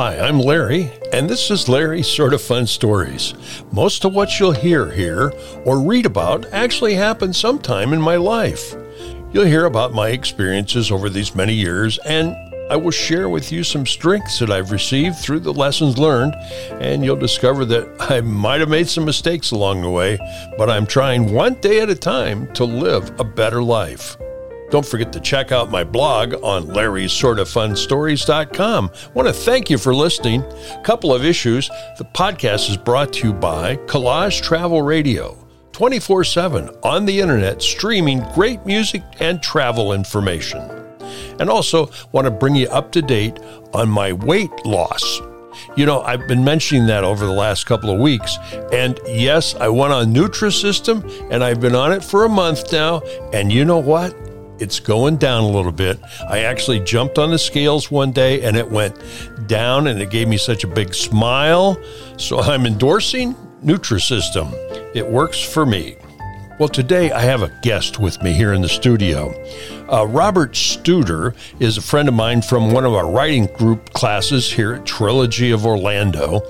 Hi, I'm Larry, and this is Larry's Sort of Fun Stories. Most of what you'll hear here or read about actually happened sometime in my life. You'll hear about my experiences over these many years, and I will share with you some strengths that I've received through the lessons learned, and you'll discover that I might have made some mistakes along the way, but I'm trying one day at a time to live a better life. Don't forget to check out my blog on Larry's Sort of Fun Stories.com. I want to thank you for listening. Couple of issues. The podcast is brought to you by Collage Travel Radio, 24 7 on the internet, streaming great music and travel information. And also want to bring you up to date on my weight loss. You know, I've been mentioning that over the last couple of weeks. And yes, I went on Nutrisystem and I've been on it for a month now. And you know what? It's going down a little bit. I actually jumped on the scales one day and it went down and it gave me such a big smile. So I'm endorsing Nutrisystem. It works for me. Well, today I have a guest with me here in the studio. Uh, Robert Stuber is a friend of mine from one of our writing group classes here at Trilogy of Orlando,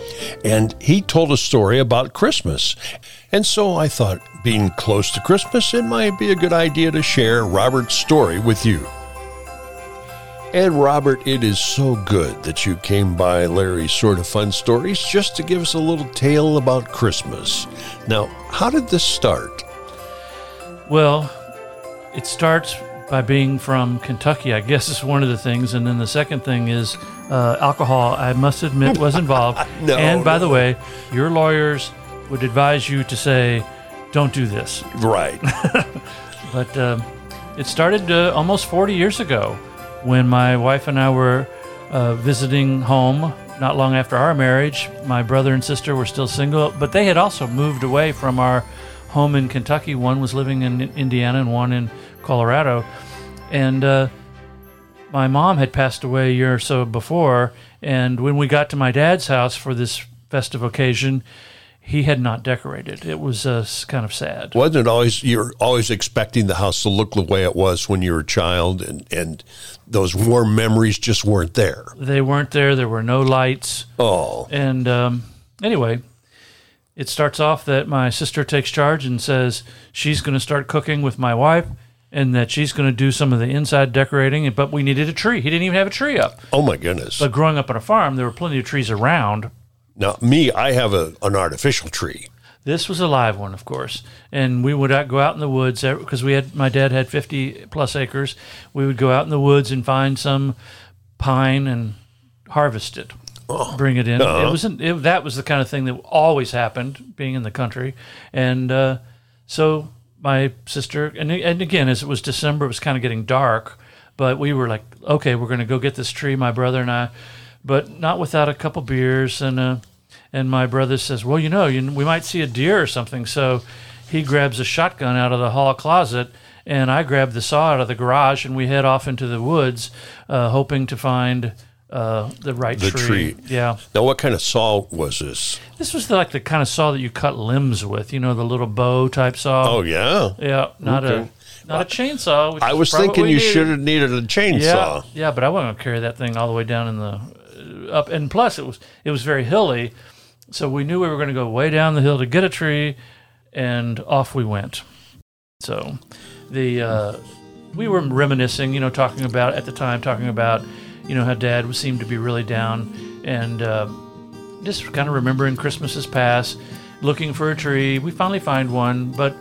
and he told a story about Christmas. And so I thought, being close to Christmas, it might be a good idea to share Robert's story with you. And Robert, it is so good that you came by Larry's Sort of Fun Stories just to give us a little tale about Christmas. Now, how did this start? Well, it starts by being from Kentucky, I guess is one of the things. And then the second thing is uh, alcohol, I must admit, was involved. no, and by no. the way, your lawyers would advise you to say, don't do this. Right. But um, it started uh, almost 40 years ago when my wife and I were uh, visiting home not long after our marriage. My brother and sister were still single, but they had also moved away from our home in Kentucky. One was living in Indiana and one in Colorado. And uh, my mom had passed away a year or so before. And when we got to my dad's house for this festive occasion, he had not decorated. It was uh, kind of sad. Wasn't it always you're always expecting the house to look the way it was when you were a child and, and those warm memories just weren't there. They weren't there. There were no lights. Oh. And um, anyway, it starts off that my sister takes charge and says she's going to start cooking with my wife and that she's going to do some of the inside decorating. But we needed a tree. He didn't even have a tree up. Oh my goodness. But growing up on a farm, there were plenty of trees around. Now me, I have a an artificial tree. This was a live one, of course, and we would go out in the woods because we had my dad had fifty plus acres. We would go out in the woods and find some pine and harvest it, bring it in. It wasn't it, that was the kind of thing that always happened being in the country, and uh, so my sister and and again as it was December, it was kind of getting dark, but we were like, okay, we're going to go get this tree, my brother and I, but not without a couple beers and uh, and my brother says, well, you know, you, we might see a deer or something, so he grabs a shotgun out of the hall closet. And I grab the saw out of the garage, and we head off into the woods, uh, hoping to find uh, the right The tree. tree. Yeah, Now what kind of saw was this? this was like the kind of saw that you cut limbs with, you know, the little bow type saw. Oh yeah. yeah, not okay. a not a chainsaw. Which I was thinking you needed. should have needed a chainsaw. Yeah, yeah, but I wasn't gonna carry that thing all the way down in the up. And plus, it was it was very hilly, so we knew we were going to go way down the hill to get a tree, and off we went. So, the uh, we were reminiscing, you know, talking about at the time, talking about you know how Dad seemed to be really down, and uh, just kind of remembering Christmases past, looking for a tree. We finally find one, but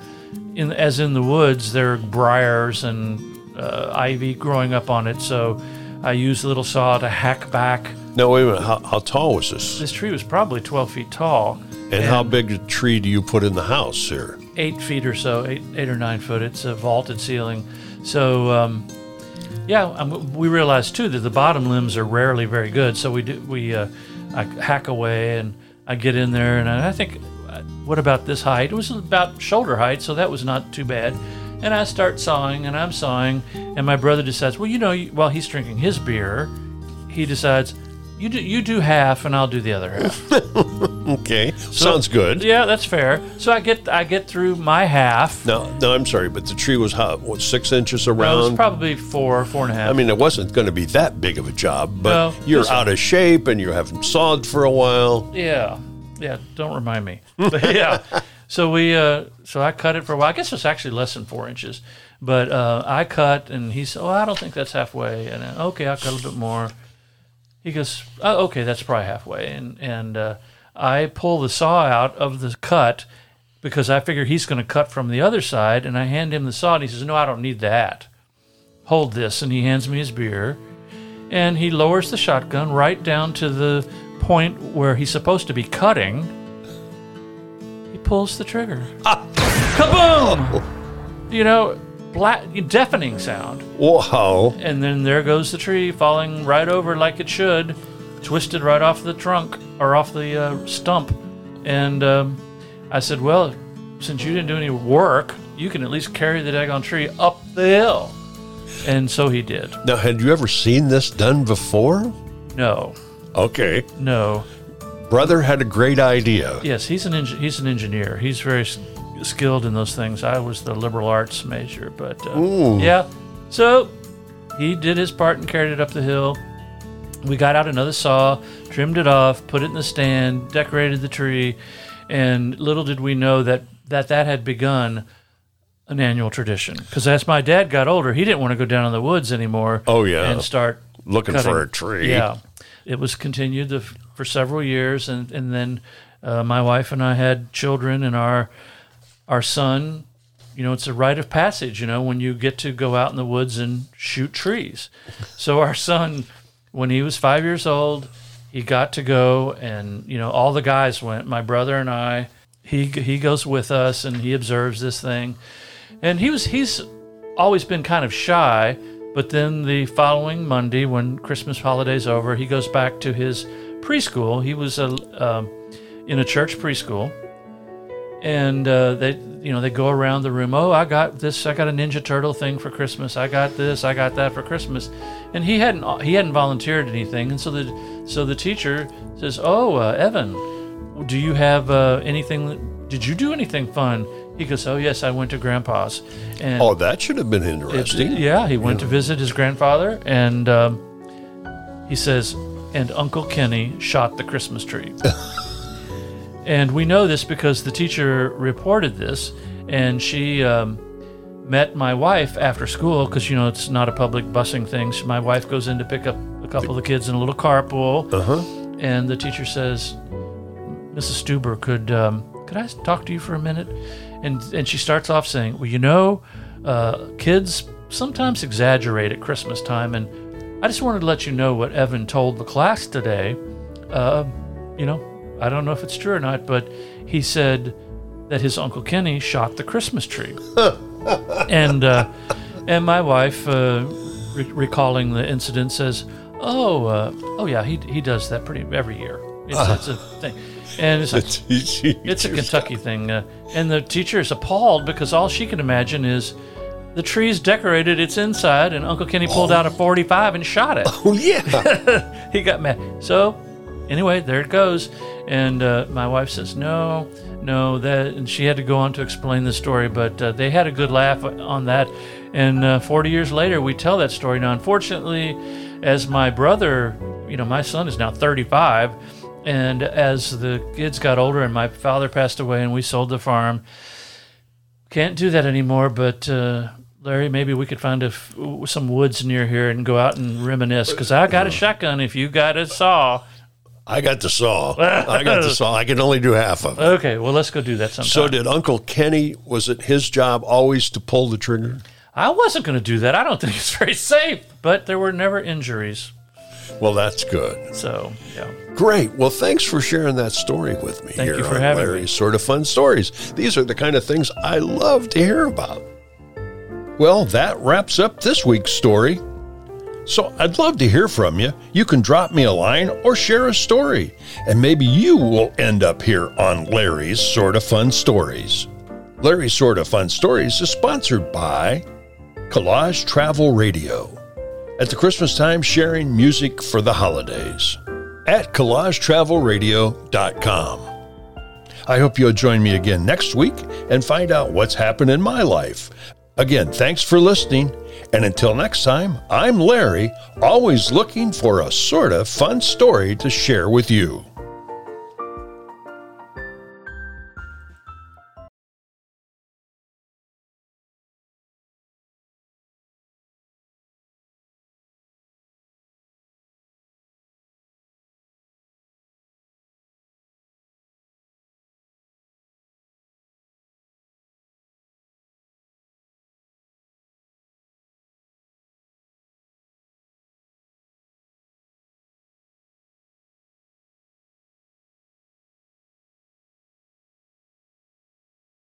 in as in the woods, there are briars and uh, ivy growing up on it. So I used a little saw to hack back. Now wait a minute. How, how tall was this? This tree was probably 12 feet tall. And how big a tree do you put in the house here? eight feet or so, eight eight or nine foot. It's a vaulted ceiling. So um, yeah, um, we realized too that the bottom limbs are rarely very good. So we do we uh, I hack away and I get in there and I think, uh, what about this height? It was about shoulder height, so that was not too bad. And I start sawing and I'm sawing, and my brother decides, well, you know, while he's drinking his beer, he decides, you do you do half, and I'll do the other half. Okay, sounds good. yeah, that's fair. So I get I get through my half. No, no, I'm sorry, but the tree was how, what, six inches No, it was around? probably four, four and a half. I mean, it wasn't going to be that big of a job, but No, you're out of shape and you haven't sawed for a while. Yeah, yeah. Don't remind me. But yeah. So we, uh, so I cut it for a while. I guess it's actually less than four inches, but uh, I cut, and he said, "Oh, I don't think that's halfway." And then, okay, I'll cut a little bit more. He goes, oh, "Okay, that's probably halfway." And and uh, I pull the saw out of the cut because I figure he's going to cut from the other side, and I hand him the saw, and he says, "No, I don't need that. Hold this," and he hands me his beer and he lowers the shotgun right down to the point where he's supposed to be cutting. He pulls the trigger. Kaboom! You know, black, deafening sound. Wow. And then there goes the tree falling right over like it should, twisted right off the trunk or off the uh, stump. And um, I said, Well, since you didn't do any work, you can at least carry the daggone tree up the hill. And so he did. Now, had you ever seen this done before? No, Okay. no. Brother had a great idea. Yes, he's an he's an engineer. He's very skilled in those things. I was the liberal arts major, but uh, yeah. So he did his part and carried it up the hill. We got out another saw, trimmed it off, put it in the stand, decorated the tree, and little did we know that that that had begun an annual tradition. Because as my dad got older, he didn't want to go down in the woods anymore. Oh, yeah. and start Looking cutting. for a tree. Yeah, it was continued the, for several years, and and then uh, my wife and I had children, and our our son. You know, it's a rite of passage. You know, when you get to go out in the woods and shoot trees. So our son, when he was five years old, he got to go, and you know, all the guys went. My brother and I. He he goes with us, and he observes this thing, and he was he's always been kind of shy. But then the following Monday, when Christmas holiday's over, he goes back to his preschool. He was a, um in a church preschool, and uh, they, you know, they go around the room. Oh, I got this. I got a Ninja Turtle thing for Christmas. I got this. I got that for Christmas. And he hadn't he hadn't volunteered anything. And so the so the teacher says, "Oh, uh, Evan, do you have uh, anything? Did you do anything fun?" He goes, "Oh yes, I went to Grandpa's." And Oh, that should have been it- interesting. yeah, he went to visit his grandfather, and um, he says, and Uncle Kenny shot the Christmas tree. and we know this because the teacher reported this, and she um, met my wife after school because you know it's not a public busing thing. So my wife goes in to pick up a couple of the kids in a little carpool, Uh huh. and the teacher says, "Mrs. Stuber, could um, could I talk to you for a minute?" And and she starts off saying, "Well, you know, uh, kids sometimes exaggerate at Christmas time, and I just wanted to let you know what Evan told the class today. Uh, you know, I don't know if it's true or not, but he said that his uncle Kenny shot the Christmas tree, and uh, and my wife, uh, re- recalling the incident, says." Oh, uh, oh yeah, he he does that pretty every year. It's, it's a thing, and it's like, it's a Kentucky thing. Uh, and the teacher is appalled because all she can imagine is the tree's decorated its inside, and Uncle Kenny pulled out a 45 and shot it. Oh yeah. he got mad. So, anyway, there it goes. And uh, my wife says, no, no, that. And she had to go on to explain the story, but uh, they had a good laugh on that. And uh, 40 years later, we tell that story. Now, unfortunately, as my brother, you know, my son is now 35. And as the kids got older and my father passed away and we sold the farm, can't do that anymore. But uh, Larry, maybe we could find a f- some woods near here and go out and reminisce. Because I got a shotgun. If you got a saw, I got the saw. I got the saw. I can only do half of it. okay. Well, let's go do that sometime. So did Uncle Kenny? Was it his job always to pull the trigger? I wasn't going to do that. I don't think it's very safe. But there were never injuries. Well, that's good. So yeah. Great. Well, thanks for sharing that story with me Thank here you for on having me. Sort of Fun Stories. These are the kind of things I love to hear about. Well, that wraps up this week's story. So I'd love to hear from you. You can drop me a line or share a story, and maybe you will end up here on Larry's Sort of Fun Stories. Larry's Sort of Fun Stories is sponsored by Collage Travel Radio. At the Christmas time, sharing music for the holidays. at collagetravelradio.com. I hope you'll join me again next week and find out what's happened in my life. Again, thanks for listening. And until next time, I'm Larry, always looking for a sort of fun story to share with you.